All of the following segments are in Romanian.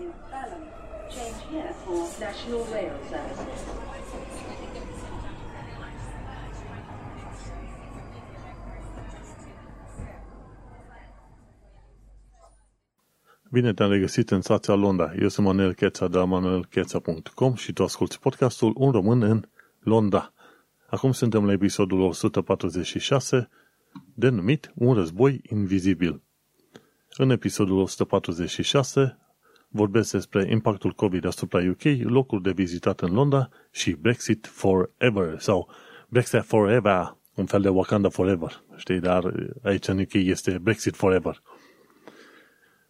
is Balham. Change here for National Rail Services. Bine te-am regăsit în stația Londra. Eu sunt Manuel Cheța de la manuelcheța.com și tu asculti podcastul Un român în Londra. Acum suntem la episodul 146, denumit Un război invizibil. În episodul 146 vorbesc despre impactul COVID asupra UK, locuri de vizitat în Londra și Brexit Forever sau Brexit Forever, un fel de Wakanda Forever, știi, dar aici în UK este Brexit Forever.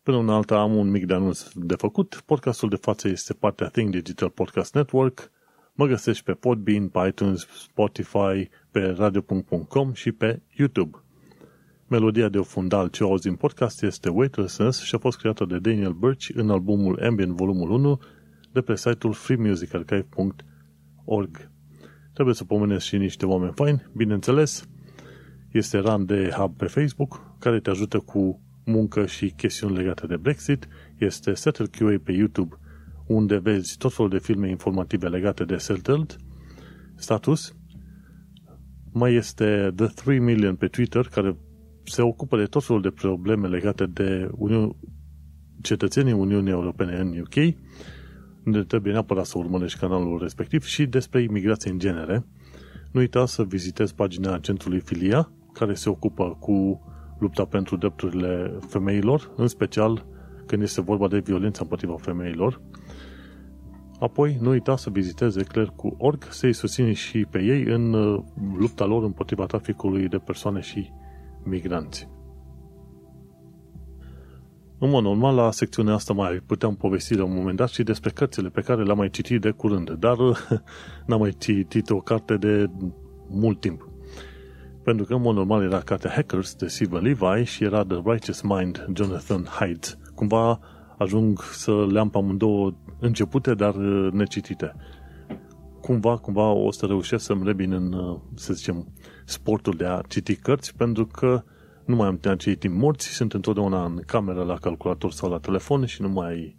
Până în alta am un mic de anunț de făcut. Podcastul de față este partea Think Digital Podcast Network. Mă găsești pe Podbean, pe iTunes, Spotify, pe radio.com și pe YouTube. Melodia de fundal ce auzi în podcast este Weightlessness și a fost creată de Daniel Birch în albumul Ambient Volumul 1 de pe site-ul freemusicarchive.org. Trebuie să pomenesc și niște oameni faini, bineînțeles. Este Ran de Hub pe Facebook, care te ajută cu muncă și chestiuni legate de Brexit. Este Settle QA pe YouTube, unde vezi tot felul de filme informative legate de Settled Status. Mai este The 3 Million pe Twitter, care se ocupă de tot felul de probleme legate de Uni- cetățenii Uniunii Europene în UK, unde trebuie neapărat să urmărești canalul respectiv și despre imigrație în genere. Nu uita să vizitezi pagina centrului Filia, care se ocupă cu lupta pentru drepturile femeilor, în special când este vorba de violența împotriva femeilor. Apoi, nu uita să viziteze clerc.org să-i susține și pe ei în uh, lupta lor împotriva traficului de persoane și migranți. În mod normal, la secțiunea asta mai puteam povesti la un moment dat și despre cărțile pe care le-am mai citit de curând, dar n-am mai citit o carte de mult timp. Pentru că, în mod normal, era cartea Hackers de Stephen Levi și era The Righteous Mind, Jonathan Haidt. Cumva ajung să le am pe amândouă începute, dar necitite. Cumva, cumva o să reușesc să-mi revin în, să zicem, sportul de a citi cărți, pentru că nu mai am acei timp morți, sunt întotdeauna în cameră la calculator sau la telefon și nu mai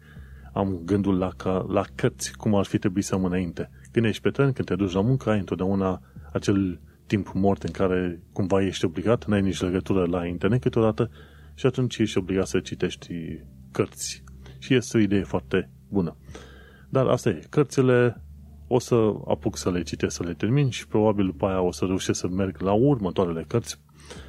am gândul la, ca, la cărți, cum ar fi trebuit să am înainte. Când ești pe tren, când te duci la muncă, ai întotdeauna acel timp mort în care cumva ești obligat, n-ai nici legătură la internet câteodată și atunci ești obligat să citești cărți. Și este o idee foarte bună. Dar asta e, cărțile o să apuc să le citesc, să le termin și probabil după aia o să reușesc să merg la următoarele cărți,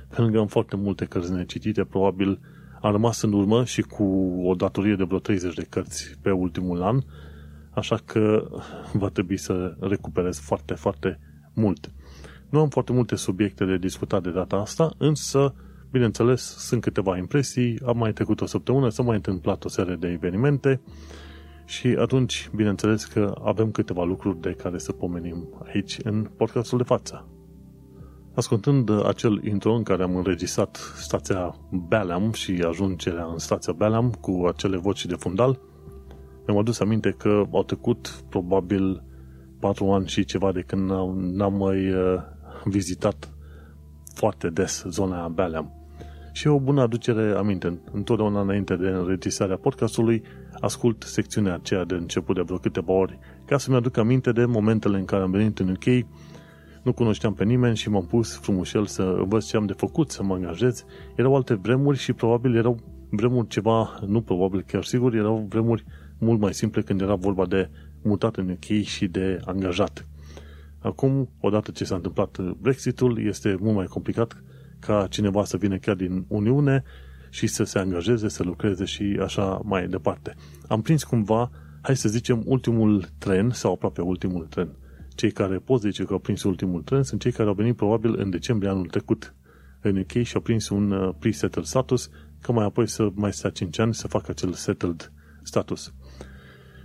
pentru că am foarte multe cărți necitite, probabil am rămas în urmă și cu o datorie de vreo 30 de cărți pe ultimul an, așa că va trebui să recuperez foarte, foarte mult. Nu am foarte multe subiecte de discutat de data asta, însă, bineînțeles, sunt câteva impresii, am mai trecut o săptămână, s-a mai întâmplat o serie de evenimente și atunci, bineînțeles că avem câteva lucruri de care să pomenim aici în podcastul de față. Ascultând acel intro în care am înregistrat stația Bellam și ajungerea în stația Bellam cu acele voci de fundal, mi-am adus aminte că au trecut probabil patru ani și ceva de când n-am mai uh, vizitat foarte des zona Bellam. Și o bună aducere aminte. Întotdeauna înainte de înregistrarea podcastului, ascult secțiunea aceea de început de vreo câteva ori, ca să-mi aduc aminte de momentele în care am venit în UK, nu cunoșteam pe nimeni și m-am pus frumușel să învăț ce am de făcut, să mă angajez. Erau alte vremuri și probabil erau vremuri ceva, nu probabil, chiar sigur, erau vremuri mult mai simple când era vorba de mutat în UK și de angajat. Acum, odată ce s-a întâmplat Brexitul, este mult mai complicat ca cineva să vină chiar din Uniune și să se angajeze, să lucreze și așa mai departe. Am prins cumva, hai să zicem, ultimul tren sau aproape ultimul tren. Cei care pot zice că au prins ultimul tren sunt cei care au venit probabil în decembrie anul trecut în UK și au prins un uh, pre-settled status, ca mai apoi să mai stea 5 ani să facă acel settled status.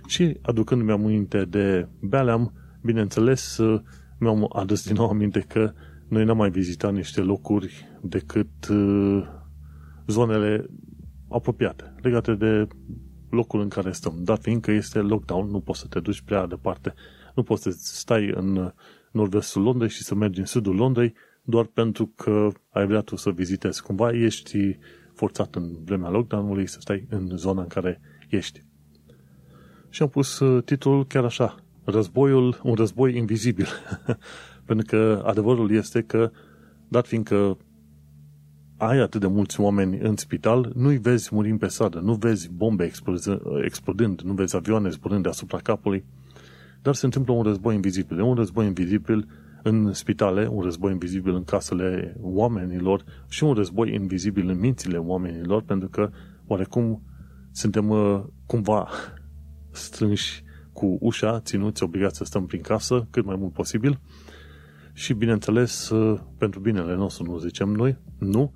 Și aducându-mi aminte de Baleam, bineînțeles, uh, mi-am adus din nou aminte că noi n-am mai vizitat niște locuri decât uh, zonele apropiate, legate de locul în care stăm. Dar fiindcă este lockdown, nu poți să te duci prea departe. Nu poți să stai în nord-vestul Londrei și să mergi în sudul Londrei doar pentru că ai vrea tu să vizitezi. Cumva ești forțat în vremea lockdown-ului să stai în zona în care ești. și am pus uh, titlul chiar așa, Războiul, un război invizibil. Pentru că adevărul este că, dat fiindcă ai atât de mulți oameni în spital, nu-i vezi murind pe sadă, nu vezi bombe explodând, nu vezi avioane zburând deasupra capului, dar se întâmplă un război invizibil. E un război invizibil în spitale, un război invizibil în casele oamenilor și un război invizibil în mințile oamenilor, pentru că oarecum suntem uh, cumva strânși cu ușa, ținuți, obligați să stăm prin casă cât mai mult posibil și, bineînțeles, uh, pentru binele nostru, nu zicem noi, nu,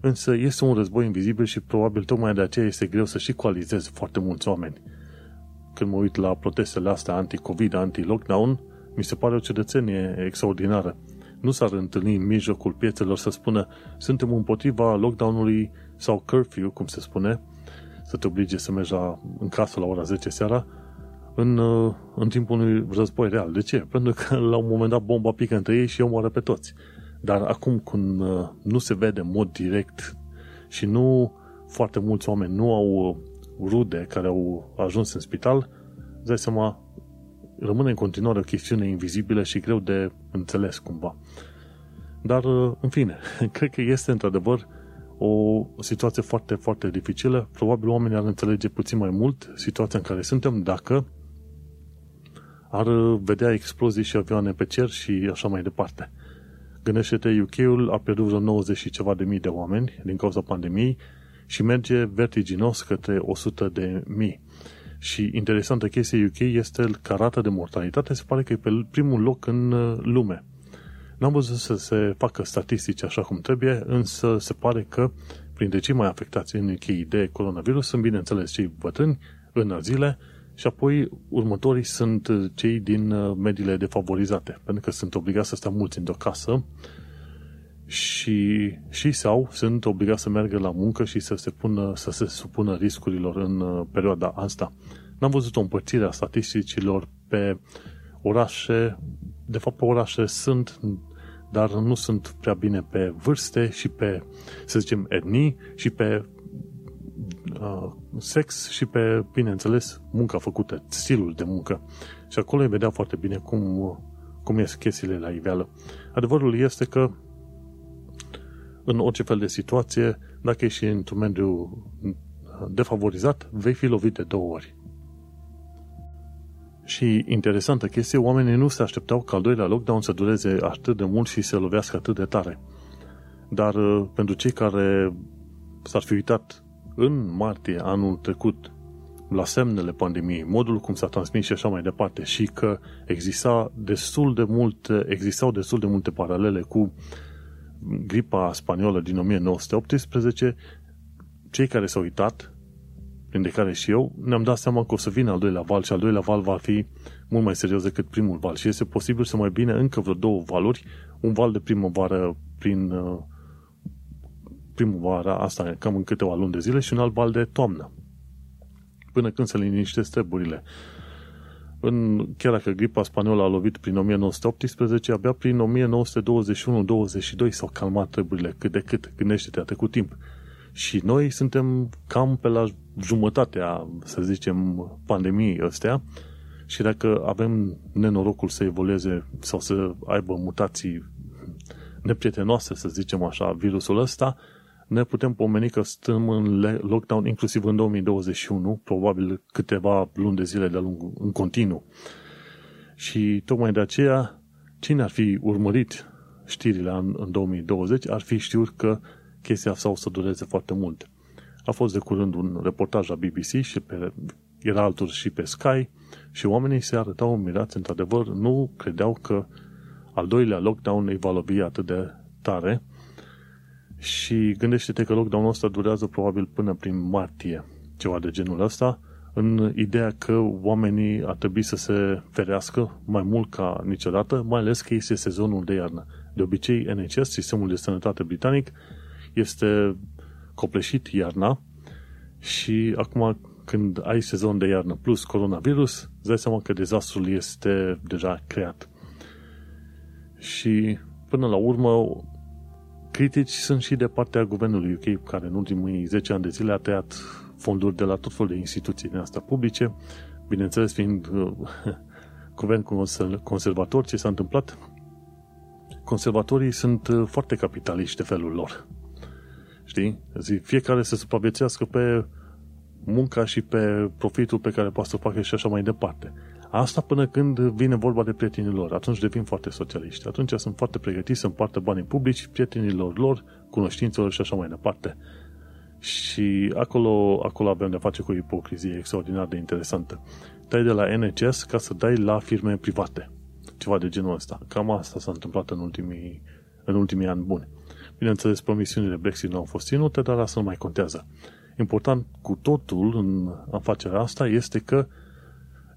însă este un război invizibil și probabil tocmai de aceea este greu să și coalizezi foarte mulți oameni. Când mă uit la protestele astea anti-COVID, anti-lockdown, mi se pare o cetățenie extraordinară. Nu s-ar întâlni în mijlocul piețelor să spună suntem împotriva lockdown-ului sau curfew, cum se spune, să te oblige să mergi la, în casă la ora 10 seara, în, uh, în timpul unui război real. De ce? Pentru că la un moment dat bomba pică între ei și eu moară pe toți. Dar acum când uh, nu se vede în mod direct și nu foarte mulți oameni nu au uh, rude care au ajuns în spital, îți dai seama, rămâne în continuare o chestiune invizibilă și greu de înțeles cumva. Dar, în fine, cred că este într-adevăr o situație foarte, foarte dificilă. Probabil oamenii ar înțelege puțin mai mult situația în care suntem dacă ar vedea explozii și avioane pe cer și așa mai departe. Gândește-te, UK-ul a pierdut vreo 90 și ceva de mii de oameni din cauza pandemiei și merge vertiginos către 100 de mii. Și interesantă chestie UK este că rata de mortalitate se pare că e pe primul loc în uh, lume. N-am văzut să se facă statistici așa cum trebuie, însă se pare că printre cei mai afectați în UK de coronavirus sunt, bineînțeles, cei bătrâni, înălțile și apoi următorii sunt cei din uh, mediile defavorizate, pentru că sunt obligați să stea mulți într-o casă și, și sau sunt obligați să meargă la muncă și să se, pună, să se supună riscurilor în uh, perioada asta. N-am văzut o împărțire a statisticilor pe orașe, de fapt pe orașe sunt, dar nu sunt prea bine pe vârste și pe, să zicem, etnii și pe uh, sex și pe, bineînțeles, munca făcută, stilul de muncă. Și acolo îi vedea foarte bine cum, cum ies chestiile la iveală. Adevărul este că în orice fel de situație, dacă ești într-un mediu defavorizat, vei fi lovit de două ori. Și interesantă chestie, oamenii nu se așteptau ca al doilea lockdown să dureze atât de mult și să lovească atât de tare. Dar uh, pentru cei care s-ar fi uitat în martie anul trecut la semnele pandemiei, modul cum s-a transmis și așa mai departe și că exista destul de multe, existau destul de multe paralele cu gripa spaniolă din 1918, cei care s-au uitat printre care și eu, ne-am dat seama că o să vină al doilea val și al doilea val va fi mult mai serios decât primul val și este posibil să mai bine încă vreo două valuri, un val de primăvară prin uh, primăvara asta cam în câteva luni de zile și un alt val de toamnă. Până când se liniștesc treburile. În, chiar dacă gripa spaniolă a lovit prin 1918, abia prin 1921-22 s-au calmat treburile cât de cât. Gândește-te, a trecut timp. Și noi suntem cam pe la jumătatea, să zicem, pandemiei ăstea și dacă avem nenorocul să evolueze sau să aibă mutații neprietenoase, să zicem așa, virusul ăsta, ne putem pomeni că stăm în lockdown inclusiv în 2021, probabil câteva luni de zile de lung în continuu. Și tocmai de aceea, cine ar fi urmărit știrile în, în 2020 ar fi știut că chestia asta o să dureze foarte mult. A fost de curând un reportaj la BBC și pe, era altul și pe Sky și oamenii se arătau mirați, într-adevăr, nu credeau că al doilea lockdown îi va lovi atât de tare și gândește-te că lockdown-ul ăsta durează probabil până prin martie, ceva de genul ăsta, în ideea că oamenii ar trebui să se ferească mai mult ca niciodată, mai ales că este sezonul de iarnă. De obicei, NHS, sistemul de sănătate britanic, este copleșit iarna și acum când ai sezon de iarnă plus coronavirus, îți dai seama că dezastrul este deja creat. Și până la urmă, critici sunt și de partea guvernului UK, care în ultimii 10 ani de zile a tăiat fonduri de la tot felul de instituții din astea publice, bineînțeles fiind uh, guvern conservator, ce s-a întâmplat? Conservatorii sunt uh, foarte capitaliști de felul lor. Știi? Zic, fiecare să supraviețuiască pe munca și pe profitul pe care poate să facă și așa mai departe. Asta până când vine vorba de prietenilor. Atunci devin foarte socialiști. Atunci sunt foarte pregătiți să împartă banii publici prietenilor lor, cunoștințelor și așa mai departe. Și acolo, acolo avem de face cu o ipocrizie extraordinar de interesantă. Dai de la NHS ca să dai la firme private. Ceva de genul ăsta. Cam asta s-a întâmplat în ultimii, în ultimii ani buni. Bineînțeles, promisiunile Brexit nu au fost ținute, dar asta nu mai contează. Important cu totul în afacerea asta este că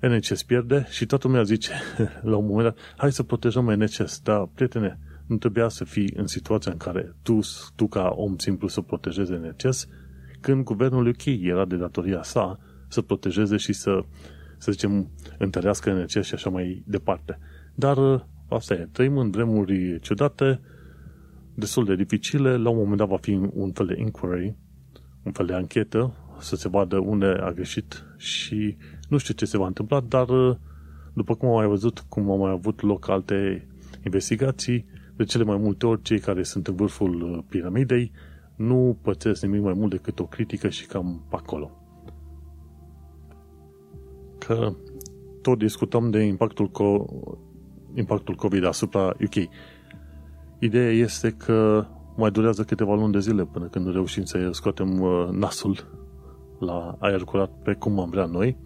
NHS pierde și toată lumea zice la un moment dat, hai să protejăm NHS. Dar, prietene, nu trebuia să fii în situația în care tu, tu ca om simplu să protejezi NHS, când guvernul UK era de datoria sa să protejeze și să, să zicem, întărească NHS și așa mai departe. Dar asta e, trăim în vremuri ciudate, destul de dificile, la un moment dat va fi un fel de inquiry, un fel de anchetă, să se vadă unde a greșit și nu știu ce se va întâmpla, dar după cum am mai văzut, cum au mai avut loc alte investigații, de cele mai multe ori cei care sunt în vârful piramidei nu pățesc nimic mai mult decât o critică și cam pe acolo. Că tot discutăm de impactul, co- impactul COVID asupra UK. Ideea este că mai durează câteva luni de zile până când reușim să scoatem uh, nasul la aer curat pe cum am vrea noi.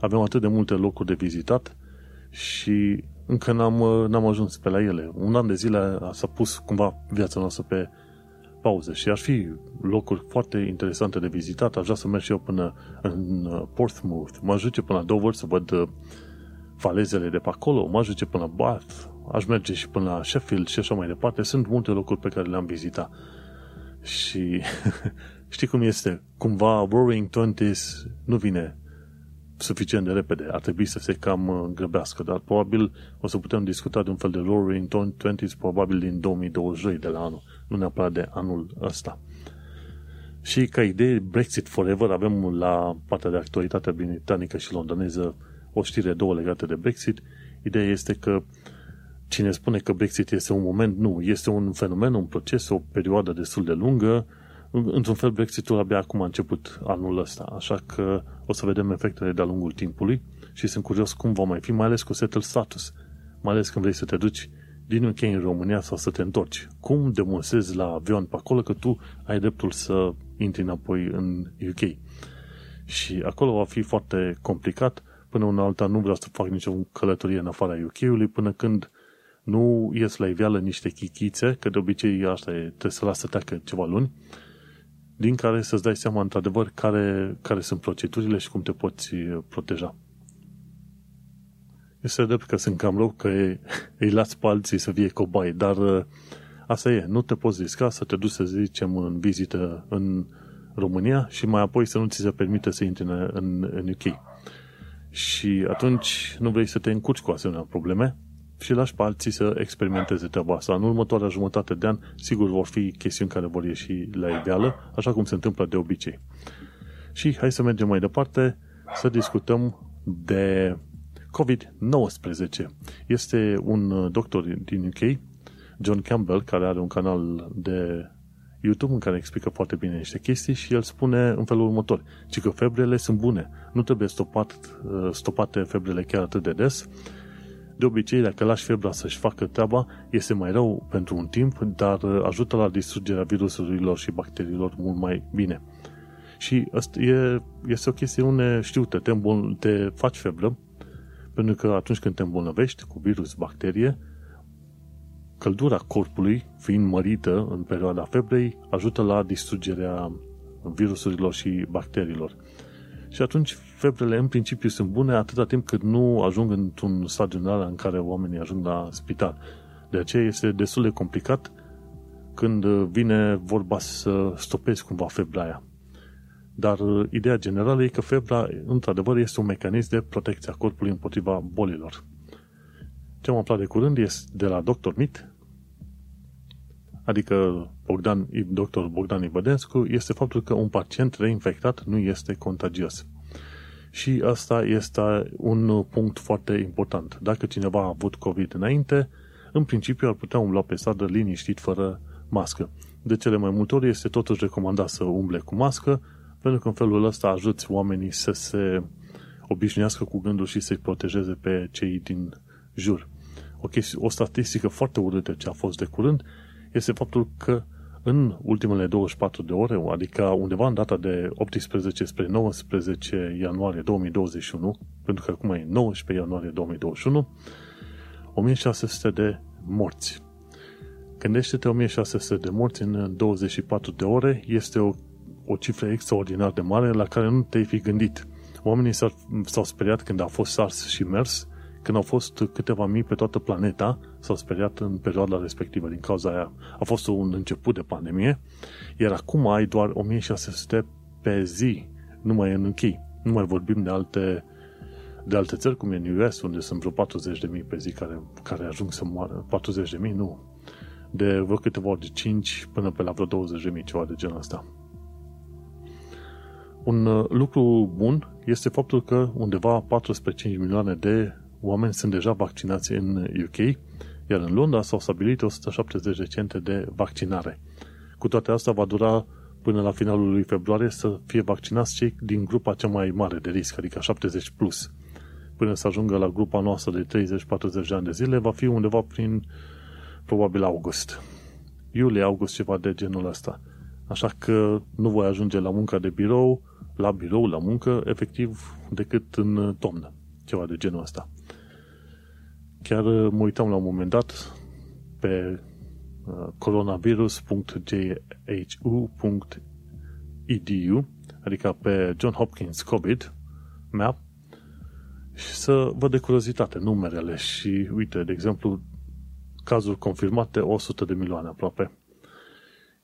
Avem atât de multe locuri de vizitat și încă n-am, uh, n-am ajuns pe la ele. Un an de zile s-a pus cumva viața noastră pe pauză și ar fi locuri foarte interesante de vizitat. Aș vrea să merg și eu până în uh, Portsmouth. Mă ajunge până la Dover să văd falezele de pe acolo, mă ajunge până la Bath, aș merge și până la Sheffield și așa mai departe. Sunt multe locuri pe care le-am vizitat. Și știi cum este? Cumva Roaring Twenties nu vine suficient de repede. Ar trebui să se cam uh, grăbească, dar probabil o să putem discuta de un fel de Roaring Twenties probabil din 2022 de la anul, nu neapărat de anul ăsta. Și ca idee, Brexit Forever, avem la partea de actualitate britanică și londoneză o știre două legate de Brexit. Ideea este că cine spune că Brexit este un moment, nu, este un fenomen, un proces, o perioadă destul de lungă. Într-un fel, Brexitul abia acum a început anul ăsta, așa că o să vedem efectele de-a lungul timpului și sunt curios cum va mai fi, mai ales cu settled status, mai ales când vrei să te duci din UK în România sau să te întorci. Cum demonstrezi la avion pe acolo că tu ai dreptul să intri înapoi în UK? Și acolo va fi foarte complicat. Până una alta nu vreau să fac nicio călătorie în afara UK-ului până când nu ies la iveală niște chichițe, că de obicei asta e, trebuie să lasă treacă ceva luni, din care să-ți dai seama într-adevăr care, care sunt procedurile și cum te poți uh, proteja. Este drept că sunt cam rău că îi las pe alții să fie cobai, dar uh, asta e, nu te poți risca să te duci, să zicem, în vizită în România și mai apoi să nu ți se permite să intri în, în, în UK. Și atunci nu vrei să te încurci cu asemenea probleme, și lași pe alții să experimenteze treaba asta. În următoarea jumătate de an, sigur, vor fi chestiuni care vor ieși la ideală, așa cum se întâmplă de obicei. Și hai să mergem mai departe, să discutăm de COVID-19. Este un doctor din UK, John Campbell, care are un canal de YouTube în care explică foarte bine niște chestii și el spune în felul următor, ci că febrele sunt bune, nu trebuie stopat, stopate febrele chiar atât de des, de obicei, dacă lași febra să-și facă treaba, este mai rău pentru un timp, dar ajută la distrugerea virusurilor și bacteriilor mult mai bine. Și asta e, este o chestiune știută, te, îmbol- te faci febră, pentru că atunci când te îmbolnăvești cu virus, bacterie, căldura corpului, fiind mărită în perioada febrei, ajută la distrugerea virusurilor și bacteriilor. Și atunci febrele în principiu sunt bune atâta timp cât nu ajung într-un stadiu general în care oamenii ajung la spital. De aceea este destul de complicat când vine vorba să stopezi cumva febra aia. Dar ideea generală e că febra, într-adevăr, este un mecanism de protecție a corpului împotriva bolilor. Ce am aflat de curând este de la Dr. Mit, adică Bogdan, doctor Bogdan Ibădescu, este faptul că un pacient reinfectat nu este contagios. Și asta este un punct foarte important. Dacă cineva a avut COVID înainte, în principiu ar putea umbla pe stradă liniștit fără mască. De cele mai multe ori este totuși recomandat să umble cu mască, pentru că în felul ăsta ajuți oamenii să se obișnuiască cu gândul și să-i protejeze pe cei din jur. O, chestie, o statistică foarte urâtă ce a fost de curând este faptul că în ultimele 24 de ore, adică undeva în data de 18 spre 19 ianuarie 2021, pentru că acum e 19 ianuarie 2021, 1600 de morți. Gândește-te 1600 de morți în 24 de ore, este o, o cifră extraordinar de mare la care nu te-ai fi gândit. Oamenii s-au speriat când a fost SARS și MERS, când au fost câteva mii pe toată planeta, s-au speriat în perioada respectivă din cauza aia. A fost un început de pandemie, iar acum ai doar 1600 pe zi, nu mai e în închei. Nu mai vorbim de alte, de alte țări, cum e în US, unde sunt vreo 40.000 pe zi care, care ajung să moară. 40.000, nu. De vreo câteva ori de 5 până pe la vreo 20.000, ceva de genul ăsta. Un uh, lucru bun este faptul că undeva 4-5 milioane de oameni sunt deja vaccinați în UK, iar în Londra s-au stabilit 170 de centre de vaccinare. Cu toate astea va dura până la finalul lui februarie să fie vaccinați cei din grupa cea mai mare de risc, adică 70+. Plus. Până să ajungă la grupa noastră de 30-40 de ani de zile, va fi undeva prin probabil august. Iulie, august, ceva de genul ăsta. Așa că nu voi ajunge la munca de birou, la birou, la muncă, efectiv, decât în toamnă. Ceva de genul ăsta. Chiar uh, mă uitam la un moment dat pe uh, coronavirus.jhu.edu, adică pe John Hopkins COVID map, și să văd de curiozitate numerele și uite, de exemplu, cazuri confirmate 100 de milioane aproape.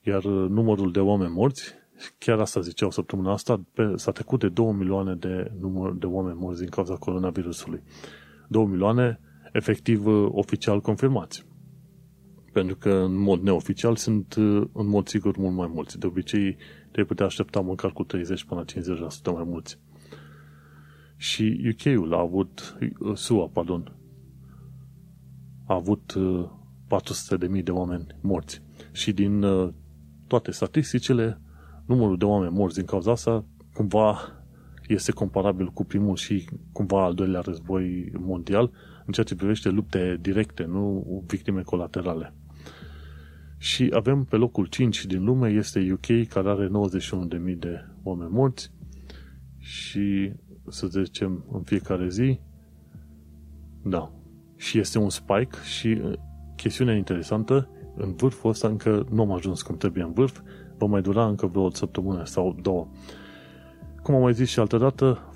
Iar uh, numărul de oameni morți, chiar asta ziceau săptămâna asta, s-a trecut de 2 milioane de număr de oameni morți din cauza coronavirusului. 2 milioane efectiv uh, oficial confirmați. Pentru că în mod neoficial sunt uh, în mod sigur mult mai mulți. De obicei te putea aștepta măcar cu 30 până la 50% mai mulți. Și UK-ul a avut, uh, SUA, pardon, a avut 400.000 de oameni morți. Și din toate statisticile, numărul de oameni morți din cauza asta cumva este comparabil cu primul și cumva al doilea război mondial, în ceea ce privește lupte directe, nu victime colaterale. Și avem pe locul 5 din lume este UK, care are 91.000 de oameni morți și, să zicem, în fiecare zi, da, și este un spike și uh, chestiunea interesantă, în vârful ăsta încă nu am ajuns cum trebuie în vârf, va mai dura încă vreo săptămână sau două. Cum am mai zis și altă dată,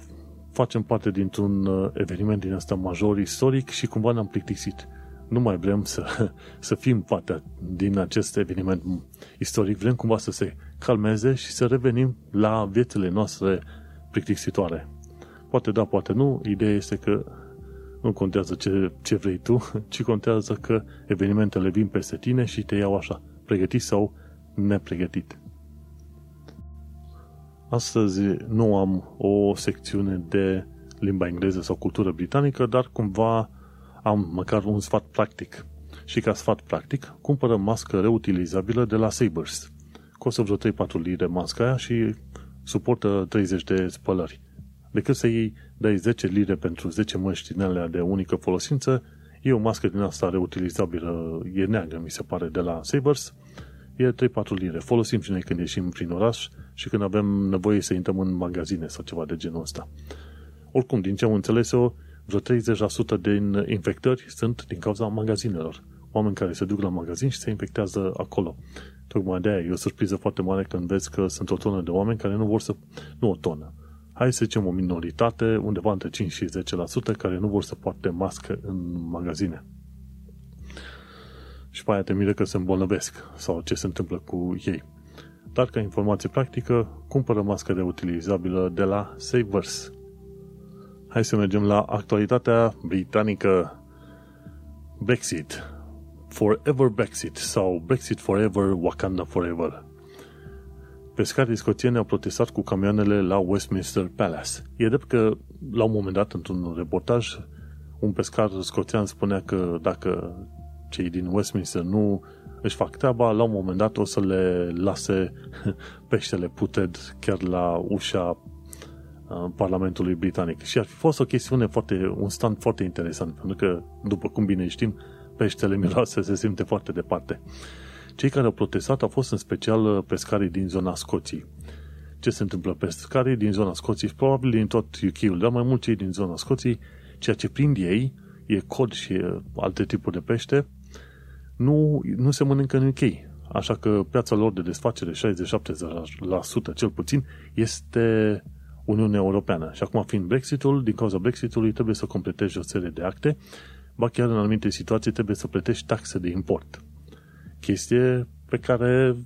facem parte dintr-un uh, eveniment din asta major istoric și cumva ne-am plictisit. Nu mai vrem să, să fim parte din acest eveniment istoric, vrem cumva să se calmeze și să revenim la viețile noastre plictisitoare. Poate da, poate nu, ideea este că nu contează ce, ce vrei tu, ci contează că evenimentele vin peste tine și te iau așa, pregătit sau nepregătit. Astăzi nu am o secțiune de limba engleză sau cultură britanică, dar cumva am măcar un sfat practic. Și ca sfat practic, cumpără mască reutilizabilă de la Sabers. Costă vreo 3-4 lire masca aia și suportă 30 de spălări. Decât să iei, dai 10 lire pentru 10 măști din alea de unică folosință, e o mască din asta reutilizabilă, e neagră, mi se pare, de la Sabers, e 3-4 lire. Folosim și noi când ieșim prin oraș și când avem nevoie să intrăm în magazine sau ceva de genul ăsta. Oricum, din ce am înțeles eu, vreo 30% din infectări sunt din cauza magazinelor. Oameni care se duc la magazin și se infectează acolo. Tocmai de aia e o surpriză foarte mare când vezi că sunt o tonă de oameni care nu vor să... Nu o tonă. Hai să zicem o minoritate, undeva între 5 și 10%, care nu vor să poarte mască în magazine. Și pe aia te miră că se îmbolnăvesc sau ce se întâmplă cu ei. Dar ca informație practică, cumpără mască reutilizabilă de la Savers. Hai să mergem la actualitatea britanică. Brexit. Forever Brexit sau Brexit Forever, Wakanda Forever. Pescarii scoțieni au protestat cu camioanele la Westminster Palace. E drept că, la un moment dat, într-un reportaj, un pescar scoțian spunea că dacă cei din Westminster nu își fac treaba, la un moment dat o să le lase peștele puted chiar la ușa uh, Parlamentului Britanic. Și ar fi fost o chestiune foarte, un stand foarte interesant, pentru că, după cum bine știm, peștele miroase se simte foarte departe. Cei care au protestat au fost în special uh, pescarii din zona Scoției. Ce se întâmplă? Pescarii din zona Scoției, probabil din tot UK-ul, dar mai mult cei din zona Scoției, ceea ce prind ei e cod și uh, alte tipuri de pește, nu, nu se mănâncă în UK. Așa că piața lor de desfacere, 60-70% cel puțin, este Uniunea Europeană. Și acum, fiind Brexitul, din cauza Brexitului, trebuie să completezi o serie de acte, ba chiar în anumite situații trebuie să plătești taxe de import. Chestie pe care,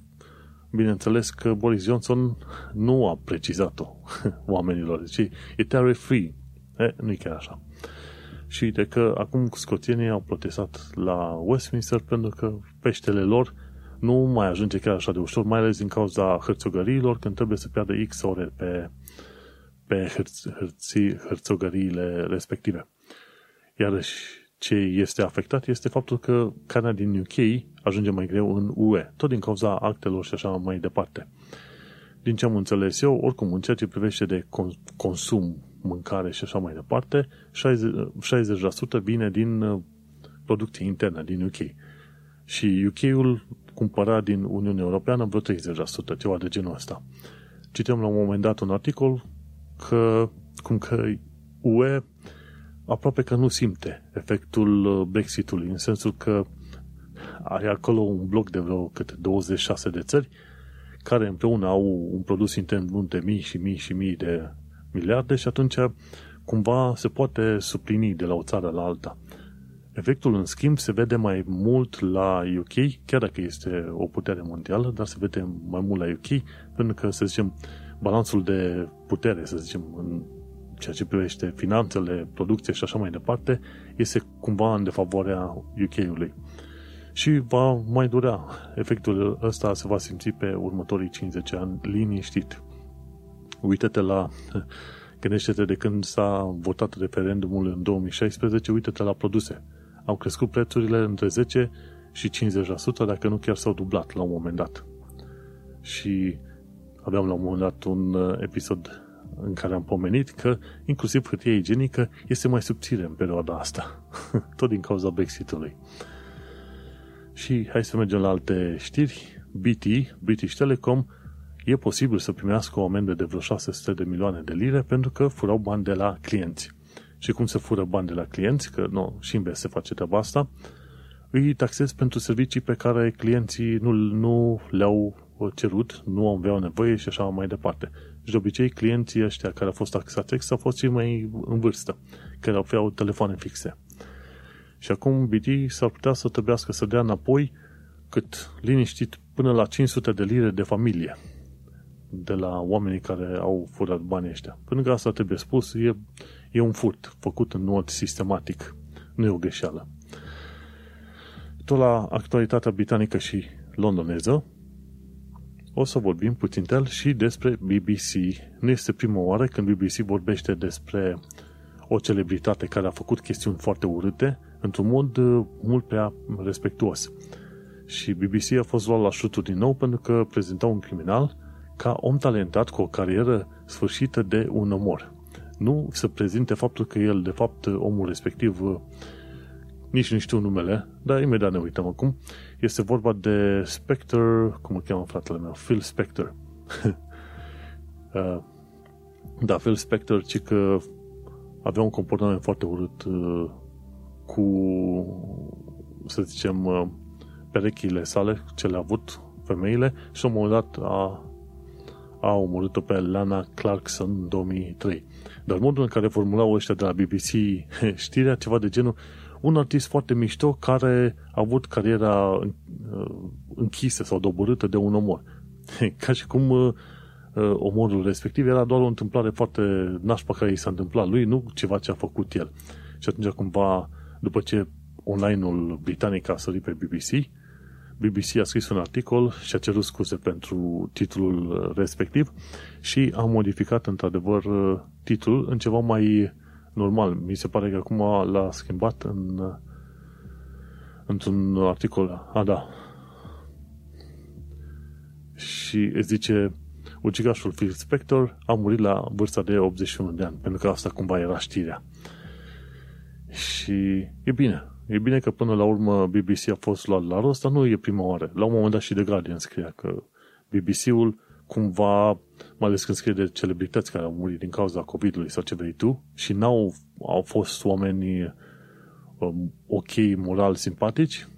bineînțeles că Boris Johnson nu a precizat-o oamenilor. Deci e tariff-free. E, nu e chiar așa. Și de că acum scoțienii au protestat la Westminster pentru că peștele lor nu mai ajunge chiar așa de ușor, mai ales din cauza hărțogăriilor, când trebuie să piardă X ore pe, pe hărți, hărți, hărțogăriile respective. Iarăși, ce este afectat este faptul că carnea din UK ajunge mai greu în UE, tot din cauza actelor și așa mai departe. Din ce am înțeles eu, oricum, în ceea ce privește de consum mâncare și așa mai departe, 60%, 60% vine din uh, producție internă, din UK. Și UK-ul cumpăra din Uniunea Europeană vreo 30%, ceva de genul ăsta. Citem la un moment dat un articol că, cum că UE aproape că nu simte efectul uh, Brexitului, în sensul că are acolo un bloc de vreo câte 26 de țări care împreună au un produs intern de mii și mii și mii de miliarde și atunci cumva se poate suplini de la o țară la alta. Efectul, în schimb, se vede mai mult la UK, chiar dacă este o putere mondială, dar se vede mai mult la UK, pentru că, să zicem, balanțul de putere, să zicem, în ceea ce privește finanțele, producție și așa mai departe, este cumva în defavoarea UK-ului. Și va mai dura. Efectul ăsta se va simți pe următorii 50 ani liniștit. Uită-te la Gândește-te de când s-a votat referendumul în 2016, uite-te la produse. Au crescut prețurile între 10 și 50%, dacă nu chiar s-au dublat la un moment dat. Și aveam la un moment dat un uh, episod în care am pomenit că inclusiv hârtia igienică este mai subțire în perioada asta, tot din cauza Brexitului. Și hai să mergem la alte știri. BT, British Telecom, e posibil să primească o amendă de vreo 600 de milioane de lire pentru că furau bani de la clienți. Și cum se fură bani de la clienți, că nu, și în se face treaba asta, îi taxez pentru servicii pe care clienții nu, nu le-au cerut, nu aveau nevoie și așa mai departe. Și de obicei clienții ăștia care au fost taxați ex au fost cei mai în vârstă, care aveau telefoane fixe. Și acum BT s-ar putea să trebuiască să dea înapoi cât liniștit până la 500 de lire de familie de la oamenii care au furat banii ăștia. Pentru că asta trebuie spus, e, e un furt făcut în mod sistematic. Nu e o greșeală. Tot la actualitatea britanică și londoneză, o să vorbim puțin el și despre BBC. Nu este prima oară când BBC vorbește despre o celebritate care a făcut chestiuni foarte urâte într-un mod uh, mult prea respectuos. Și BBC a fost luat la șutul din nou pentru că prezenta un criminal ca om talentat cu o carieră sfârșită de un omor. Nu se prezinte faptul că el, de fapt, omul respectiv, nici nu știu numele, dar imediat ne uităm acum. Este vorba de Spectre, cum îl cheamă fratele meu, Phil Spector. Uh, da, Phil Spector, ci că avea un comportament foarte urât uh, cu, să zicem, uh, perechile sale, ce le-a avut femeile și la un moment dat a a omorât-o pe Lana Clarkson în 2003. Dar modul în care formulau ăștia de la BBC știrea, ceva de genul, un artist foarte mișto care a avut cariera uh, închisă sau doborâtă de un omor. Ca și cum uh, uh, omorul respectiv era doar o întâmplare foarte nașpa care i s-a întâmplat lui, nu ceva ce a făcut el. Și atunci cumva, după ce online-ul britanic a sărit pe BBC. BBC a scris un articol și a cerut scuze pentru titlul respectiv și a modificat într-adevăr titlul în ceva mai normal. Mi se pare că acum l-a schimbat în într-un articol. A, da. Și îți zice ucigașul Phil Spector a murit la vârsta de 81 de ani, pentru că asta cumva era știrea. Și e bine. E bine că până la urmă BBC a fost luat la rost, dar nu e prima oară. La un moment dat și The Guardian scria că BBC-ul cumva, mai ales când scrie de celebrități care au murit din cauza COVID-ului sau ce vrei tu, și n-au au fost oameni um, ok, moral, simpatici,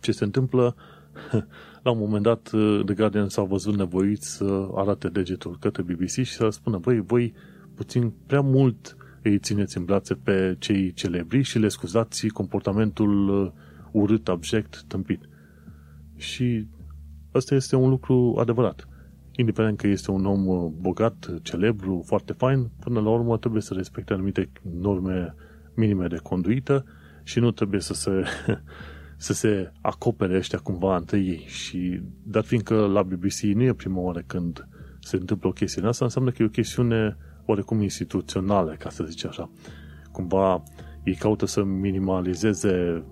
ce se întâmplă, la un moment dat The Guardian s-au văzut nevoiți să arate degetul către BBC și să spună, băi, voi puțin prea mult îi țineți în brațe pe cei celebri și le scuzați comportamentul uh, urât, abject, tâmpit. Și ăsta este un lucru adevărat. Indiferent că este un om uh, bogat, celebru, foarte fain, până la urmă trebuie să respecte anumite norme minime de conduită și nu trebuie să se, să se acopere ăștia cumva între ei. Și dat fiindcă la BBC nu e prima oară când se întâmplă o chestie asta, înseamnă că e o chestiune oarecum instituționale, ca să zic așa. Cumva ei caută să minimalizeze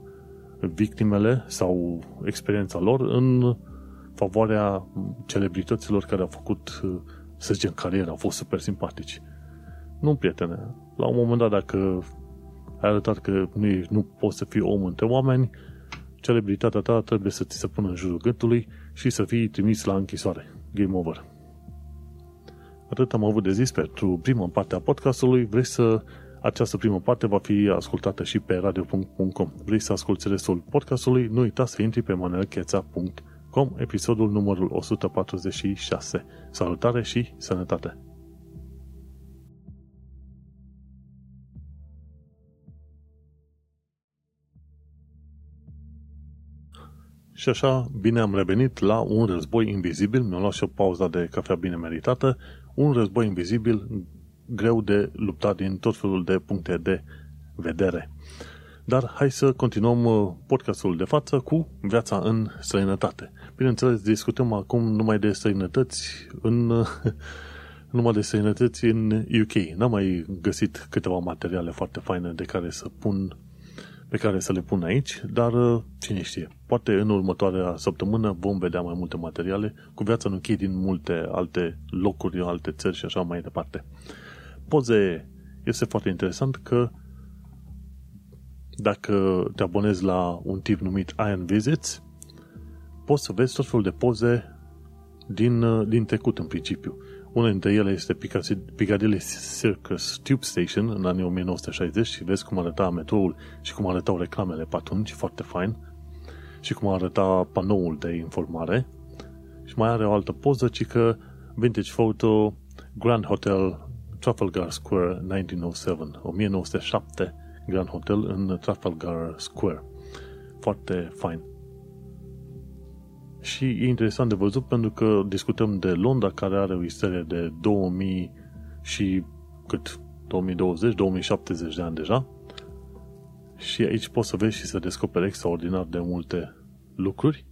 victimele sau experiența lor în favoarea celebrităților care au făcut, să zicem, carieră, au fost super simpatici. Nu, prietene, la un moment dat, dacă ai arătat că nu, e, nu poți să fii om între oameni, celebritatea ta trebuie să ți se pună în jurul gâtului și să fii trimis la închisoare. Game over. Atât am avut de zis pentru prima parte a podcastului. Vrei să această primă parte va fi ascultată și pe radio.com. Vrei să asculti restul podcastului? Nu uita să intri pe manelcheța.com, episodul numărul 146. Salutare și sănătate! Și așa, bine am revenit la un război invizibil, mi-am luat și o pauză de cafea bine meritată un război invizibil greu de luptat din tot felul de puncte de vedere. Dar hai să continuăm uh, podcastul de față cu viața în străinătate. Bineînțeles, discutăm acum numai de străinătăți în, numai de străinătăți în UK. N-am mai găsit câteva materiale foarte faine de care să pun pe care să le pun aici, dar uh, cine știe, poate în următoarea săptămână vom vedea mai multe materiale cu viața în UK din multe alte locuri, alte țări și așa mai departe. Poze este foarte interesant că dacă te abonezi la un tip numit Iron Visits, poți să vezi tot felul de poze din, uh, din trecut în principiu. Una dintre ele este Piccadilly Circus Tube Station în anii 1960 și vezi cum arăta metroul și cum arătau reclamele pe atunci, foarte fain, și cum arăta panoul de informare. Și mai are o altă poză, ci că Vintage Photo Grand Hotel Trafalgar Square 1907, 1907 Grand Hotel în Trafalgar Square. Foarte fain. Și e interesant de văzut pentru că discutăm de Londra care are o istorie de 2000 și cât 2020-2070 de ani deja. Și aici poți să vezi și să descoperi extraordinar de multe lucruri.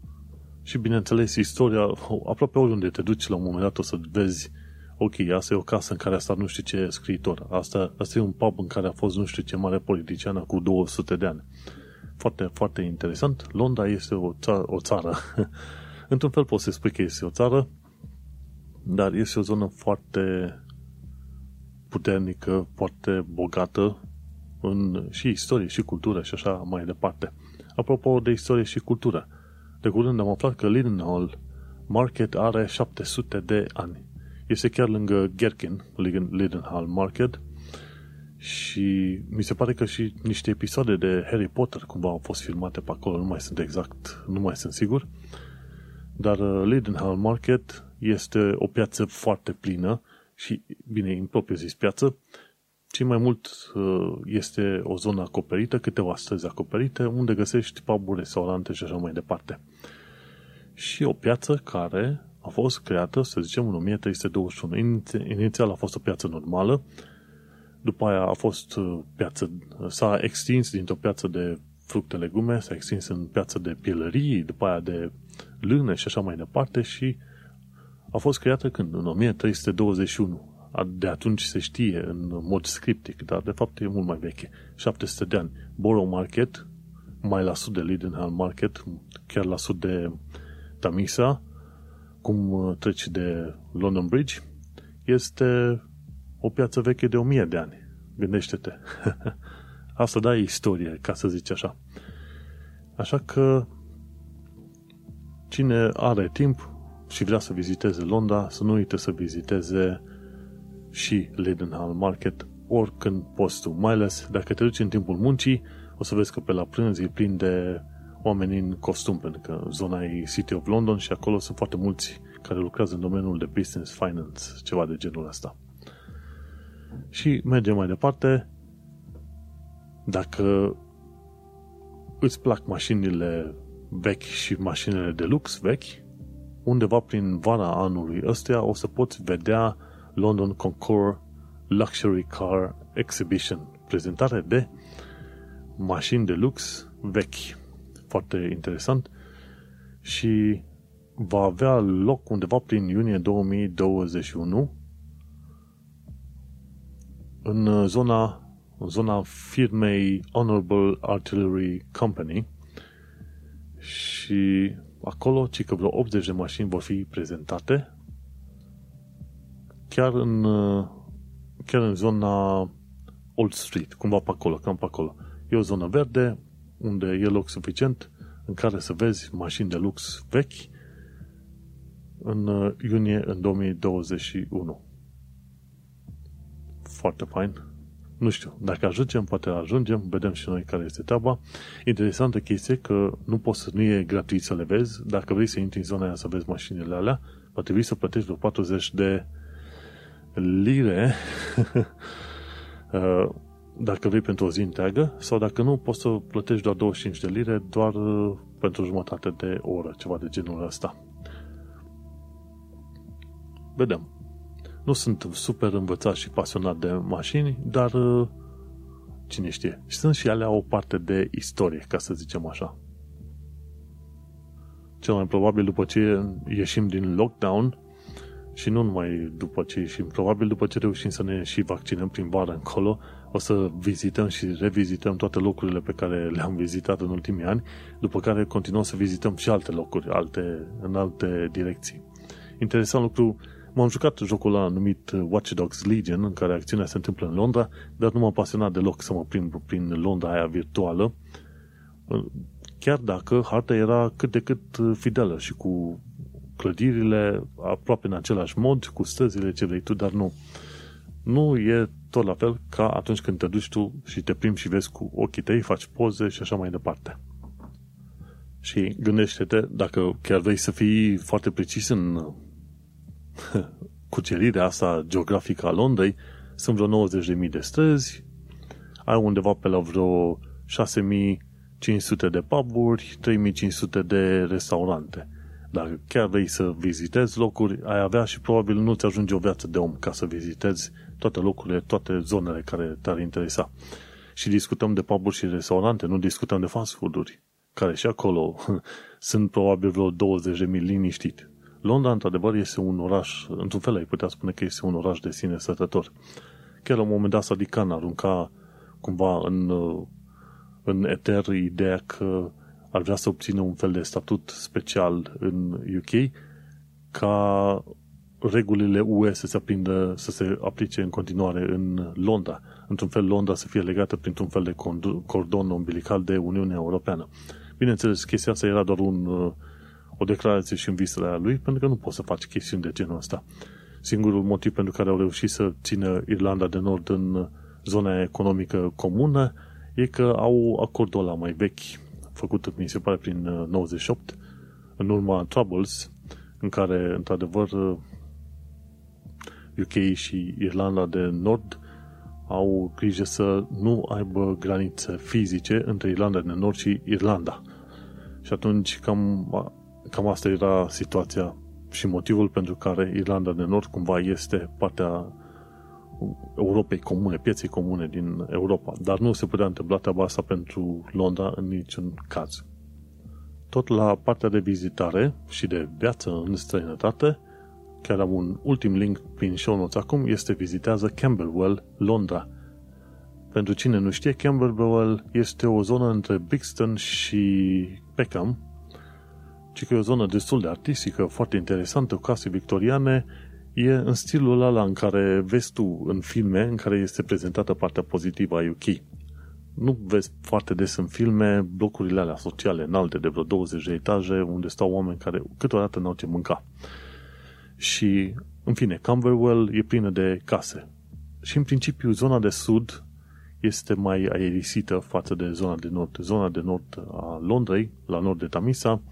Și bineînțeles, istoria, aproape oriunde te duci la un moment dat o să vezi ok, asta e o casă în care a stat nu știu ce scriitor, asta, asta e un pub în care a fost nu știu ce mare politiciană cu 200 de ani. Foarte, foarte interesant. Londra este o țară, o țară Într-un fel poți să spui că este o țară, dar este o zonă foarte puternică, foarte bogată în și istorie, și cultură și așa mai departe. Apropo de istorie și cultură, de curând am aflat că Lidenhall Market are 700 de ani. Este chiar lângă Gherkin, Lidenhall Market, și mi se pare că și niște episoade de Harry Potter cumva au fost filmate pe acolo, nu mai sunt exact, nu mai sunt sigur. Dar uh, Lidenhall Market este o piață foarte plină și, bine, în propriu zis piață, ci mai mult uh, este o zonă acoperită, câteva străzi acoperite, unde găsești puburi, restaurante și așa mai departe. Și o piață care a fost creată, să zicem, în 1321. Inițial a fost o piață normală, după aia a fost uh, piață, s-a extins dintr-o piață de fructe, legume, s-a extins în piața de pielării, după aia de lână și așa mai departe și a fost creată când? În 1321. De atunci se știe în mod scriptic, dar de fapt e mult mai veche. 700 de ani. Borough Market, mai la sud de Lidenhall Market, chiar la sud de Tamisa, cum treci de London Bridge, este o piață veche de 1000 de ani. Gândește-te. Asta da istorie, ca să zici așa. Așa că cine are timp și vrea să viziteze Londra, să nu uite să viziteze și Leadenhall Market oricând poți tu. Mai ales dacă te duci în timpul muncii, o să vezi că pe la prânz e plin de oameni în costum, pentru că zona e City of London și acolo sunt foarte mulți care lucrează în domeniul de business, finance, ceva de genul ăsta. Și mergem mai departe. Dacă îți plac mașinile vechi și mașinile de lux vechi, undeva prin vara anului ăsta o să poți vedea London Concours Luxury Car Exhibition, prezentare de mașini de lux vechi. Foarte interesant și va avea loc undeva prin iunie 2021 în zona, în zona firmei Honorable Artillery Company. Și acolo, ci că vreo 80 de mașini vor fi prezentate. Chiar în, chiar în zona Old Street, cumva pe acolo, cam pe acolo. E o zonă verde unde e loc suficient în care să vezi mașini de lux vechi în iunie în 2021 foarte fain. Nu știu, dacă ajungem, poate ajungem, vedem și noi care este treaba. Interesantă chestie că nu poți să nu e gratuit să le vezi. Dacă vrei să intri în zona aia să vezi mașinile alea, va trebui să plătești vreo 40 de lire uh, dacă vrei pentru o zi întreagă sau dacă nu, poți să plătești doar 25 de lire doar uh, pentru jumătate de oră, ceva de genul ăsta. Vedem. Nu sunt super învățat și pasionat de mașini, dar uh, cine știe. Și sunt și alea o parte de istorie, ca să zicem așa. Cel mai probabil după ce ieșim din lockdown și nu numai după ce ieșim, probabil după ce reușim să ne și vaccinăm prin vară încolo, o să vizităm și revizităm toate locurile pe care le-am vizitat în ultimii ani, după care continuăm să vizităm și alte locuri, alte, în alte direcții. Interesant lucru M-am jucat jocul ăla numit Watch Dogs Legion, în care acțiunea se întâmplă în Londra, dar nu m-a pasionat deloc să mă prin prin Londra aia virtuală, chiar dacă harta era cât de cât fidelă și cu clădirile aproape în același mod, cu străzile ce vrei tu, dar nu. Nu e tot la fel ca atunci când te duci tu și te primi și vezi cu ochii tăi, faci poze și așa mai departe. Și gândește-te, dacă chiar vrei să fii foarte precis în cucerirea asta geografică a Londrei, sunt vreo 90.000 de străzi, ai undeva pe la vreo 6.500 de puburi, 3.500 de restaurante. Dacă chiar vrei să vizitezi locuri, ai avea și probabil nu-ți ajunge o viață de om ca să vizitezi toate locurile, toate zonele care te-ar interesa. Și discutăm de puburi și restaurante, nu discutăm de fast food-uri, care și acolo sunt probabil vreo 20.000 liniștit. Londra, într-adevăr, este un oraș, într-un fel ai putea spune că este un oraș de sine sătător. Chiar la un moment dat Sadiq Khan arunca cumva în, în eter ideea că ar vrea să obțină un fel de statut special în UK ca regulile UE să se aprindă, să se aplice în continuare în Londra. Într-un fel, Londra să fie legată printr-un fel de cordon umbilical de Uniunea Europeană. Bineînțeles, chestia asta era doar un o declarație și în visele lui, pentru că nu poți să faci chestiuni de genul ăsta. Singurul motiv pentru care au reușit să țină Irlanda de Nord în zona economică comună e că au acordul ăla mai vechi, făcut, mi se pare, prin 98, uh, în urma Troubles, în care, într-adevăr, UK uh, și Irlanda de Nord au grijă să nu aibă granițe fizice între Irlanda de Nord și Irlanda. Și atunci cam Cam asta era situația și motivul pentru care Irlanda de Nord cumva este partea Europei comune, pieței comune din Europa. Dar nu se putea întâmpla treaba asta pentru Londra în niciun caz. Tot la partea de vizitare și de viață în străinătate, chiar am un ultim link prin show notes acum, este vizitează Camberwell, Londra. Pentru cine nu știe, Camberwell este o zonă între Brixton și Peckham, ci că e o zonă destul de artistică, foarte interesantă, cu case victoriane, e în stilul ăla în care vezi tu în filme, în care este prezentată partea pozitivă a UK. Nu vezi foarte des în filme blocurile alea sociale înalte de vreo 20 de etaje unde stau oameni care câteodată n-au ce mânca. Și, în fine, Camberwell e plină de case. Și, în principiu, zona de sud este mai aerisită față de zona de nord. Zona de nord a Londrei, la nord de Tamisa,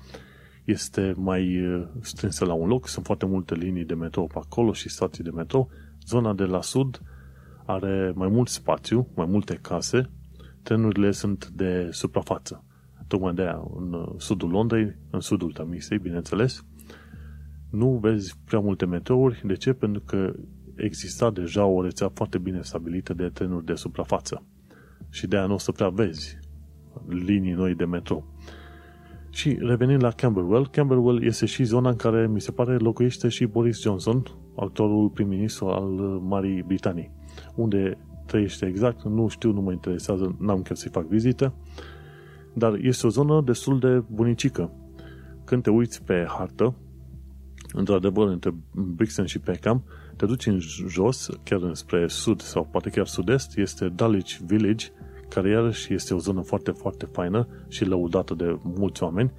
este mai uh, strânsă la un loc, sunt foarte multe linii de metrou pe acolo și stații de metrou. Zona de la sud are mai mult spațiu, mai multe case, trenurile sunt de suprafață. Tocmai de aia, în uh, sudul Londrei, în sudul Tamisei, bineînțeles, nu vezi prea multe metrouri. De ce? Pentru că exista deja o rețea foarte bine stabilită de trenuri de suprafață. Și de aia nu o să prea vezi linii noi de metrou. Și revenind la Camberwell, Camberwell este și zona în care mi se pare locuiește și Boris Johnson, actorul prim-ministru al Marii Britanii. Unde trăiește exact, nu știu, nu mă interesează, n-am chiar să-i fac vizită, dar este o zonă destul de bunicică. Când te uiți pe hartă, într-adevăr, între Brixton și Peckham, te duci în jos, chiar spre sud sau poate chiar sud-est, este Dulwich Village, care iarăși este o zonă foarte, foarte faină și lăudată de mulți oameni,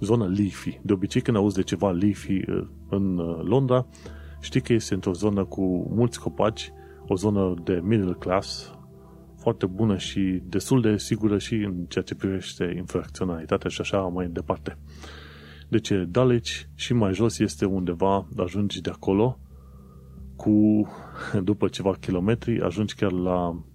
zona leafy. De obicei când auzi de ceva leafy uh, în uh, Londra, știi că este într-o zonă cu mulți copaci, o zonă de middle class, foarte bună și destul de sigură și în ceea ce privește infracționalitatea și așa mai departe. Deci Dulwich și mai jos este undeva, ajungi de acolo cu, după ceva kilometri, ajungi chiar la Uh,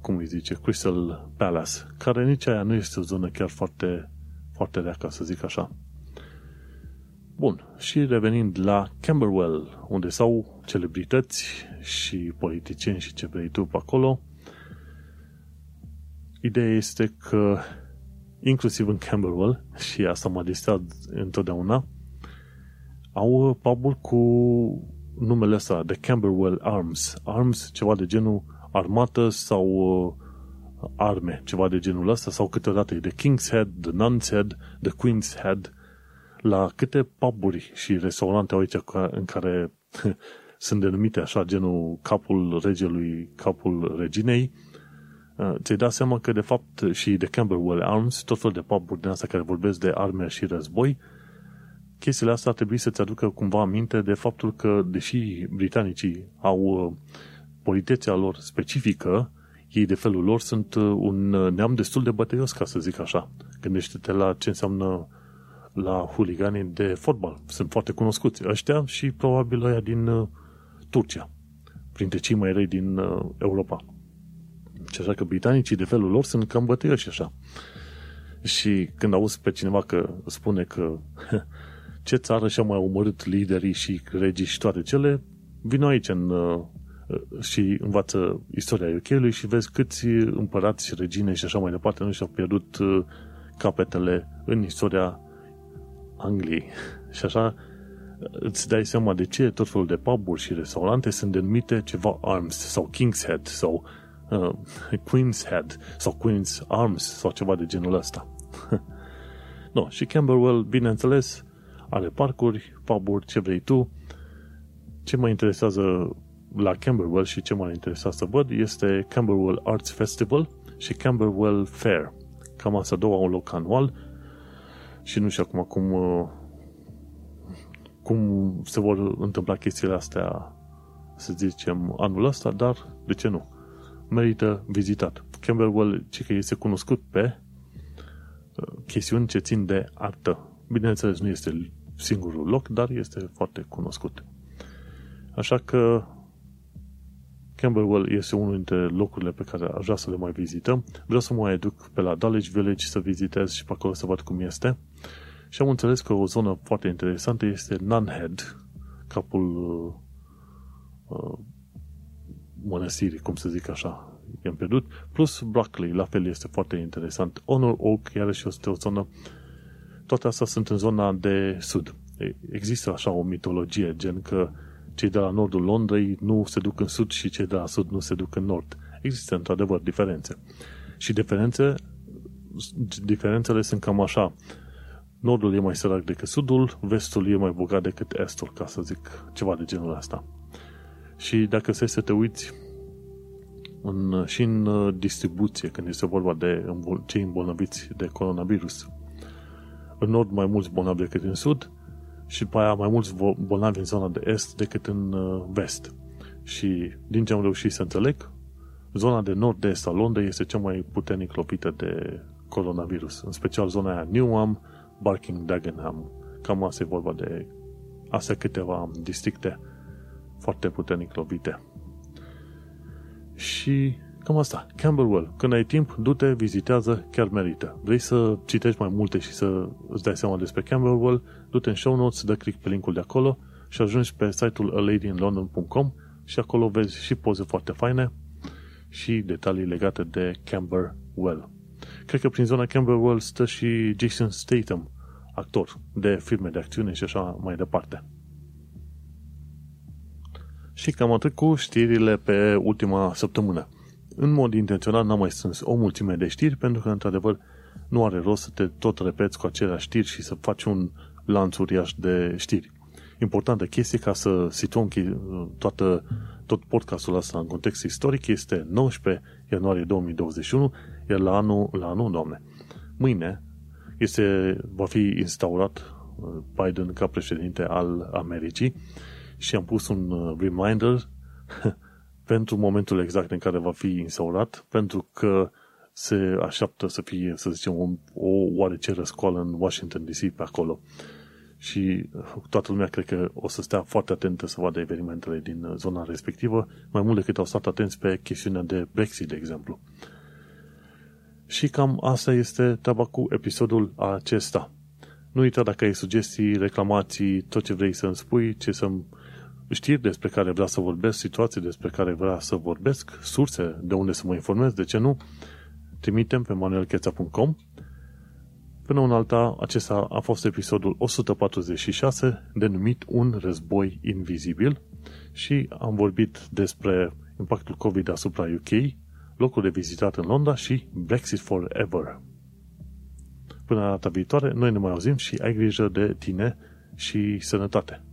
cum îi zice, Crystal Palace, care nici aia nu este o zonă chiar foarte, foarte rea, ca să zic așa. Bun, și revenind la Camberwell, unde s-au celebrități și politicieni și ce vrei tu pe acolo, ideea este că inclusiv în Camberwell, și asta m-a distrat întotdeauna, au pubul cu numele ăsta, The Camberwell Arms. Arms, ceva de genul armată sau uh, arme, ceva de genul ăsta, sau câteodată e The King's Head, The Nun's Head, The Queen's Head, la câte puburi și restaurante au aici în care sunt denumite așa, genul capul regelui, capul reginei, uh, ți-ai dat seama că de fapt și de Camberwell Arms, tot fel de puburi din asta care vorbesc de arme și război, chestiile astea ar trebui să-ți aducă cumva aminte de faptul că, deși britanicii au uh, politețea lor specifică, ei de felul lor sunt uh, un uh, neam destul de bătăios, ca să zic așa. Gândește-te la ce înseamnă la huliganii de fotbal. Sunt foarte cunoscuți ăștia și probabil ăia din uh, Turcia, printre cei mai răi din Europa. Și așa că britanicii de felul lor sunt cam bătăioși așa. Și când auzi pe cineva că spune că ce țară și-a mai omorât liderii și regii și toate cele, vin aici în și învață istoria UK-ului și vezi câți împărați și regine și așa mai departe nu și-au pierdut uh, capetele în istoria Angliei. Și așa îți dai seama de ce tot felul de puburi și restaurante sunt denumite ceva Arms sau King's Head sau uh, Queen's Head sau Queen's Arms sau ceva de genul ăsta. no, și Camberwell, bineînțeles, are parcuri, puburi, ce vrei tu. Ce mă interesează la Camberwell și ce m-a interesat să văd este Camberwell Arts Festival și Camberwell Fair. Cam asta două au un loc anual și nu știu acum cum, uh, cum se vor întâmpla chestiile astea, să zicem, anul ăsta, dar de ce nu? Merită vizitat. Camberwell, ce că este cunoscut pe uh, chestiuni ce țin de artă. Bineînțeles, nu este singurul loc, dar este foarte cunoscut. Așa că Camberwell este unul dintre locurile pe care aș vrea să le mai vizităm. Vreau să mă mai duc pe la Dulwich Village să vizitez și pe acolo să văd cum este. Și am înțeles că o zonă foarte interesantă este Nunhead, capul uh, uh mănăstiri, cum să zic așa, i-am pierdut, plus Brockley, la fel este foarte interesant. Honor Oak, iarăși este o zonă, toate astea sunt în zona de sud. Există așa o mitologie, gen că cei de la nordul Londrei nu se duc în sud și cei de la sud nu se duc în nord. Există într-adevăr diferențe. Și diferențe, diferențele sunt cam așa. Nordul e mai sărac decât sudul, vestul e mai bogat decât estul, ca să zic ceva de genul ăsta. Și dacă să să te uiți în, și în uh, distribuție, când este vorba de cei îmbolnăviți de coronavirus, în nord mai mulți bolnavi decât în sud și după aia mai mulți bolnavi în zona de est decât în uh, vest. Și din ce am reușit să înțeleg, zona de nord-est a Londrei este cea mai puternic lovită de coronavirus, în special zona aia Newham, Barking, Dagenham. Cam asta e vorba de astea câteva districte foarte puternic lovite. Și cam asta. Camberwell. Când ai timp, du-te, vizitează, chiar merită. Vrei să citești mai multe și să îți dai seama despre Camberwell, du-te în show notes, dă click pe linkul de acolo și ajungi pe site-ul aladyinlondon.com și acolo vezi și poze foarte faine și detalii legate de Camberwell. Cred că prin zona Camberwell stă și Jason Statham, actor de filme de acțiune și așa mai departe. Și cam atât cu știrile pe ultima săptămână. În mod intenționat n-am mai strâns o mulțime de știri pentru că, într-adevăr, nu are rost să te tot repeți cu aceleași știri și să faci un lanț uriaș de știri. Importantă chestie ca să situăm toată, tot podcastul ăsta în context istoric este 19 ianuarie 2021, iar la anul, la anul, doamne, mâine este, va fi instaurat uh, Biden ca președinte al Americii și am pus un uh, reminder pentru momentul exact în care va fi instaurat, pentru că se așteaptă să fie, să zicem, o, o oarece răscoală în Washington DC pe acolo. Și uh, toată lumea cred că o să stea foarte atentă să vadă evenimentele din uh, zona respectivă, mai mult decât au stat atenți pe chestiunea de Brexit, de exemplu. Și cam asta este treaba cu episodul acesta. Nu uita dacă ai sugestii, reclamații, tot ce vrei să-mi spui, ce să-mi știri despre care vrea să vorbesc, situații despre care vrea să vorbesc, surse de unde să mă informez, de ce nu, trimitem pe manuelcheța.com. Până un alta, acesta a fost episodul 146, denumit Un război invizibil și am vorbit despre impactul COVID asupra UK, locul de vizitat în Londra și Brexit Forever. Până data viitoare, noi ne mai auzim și ai grijă de tine și sănătate.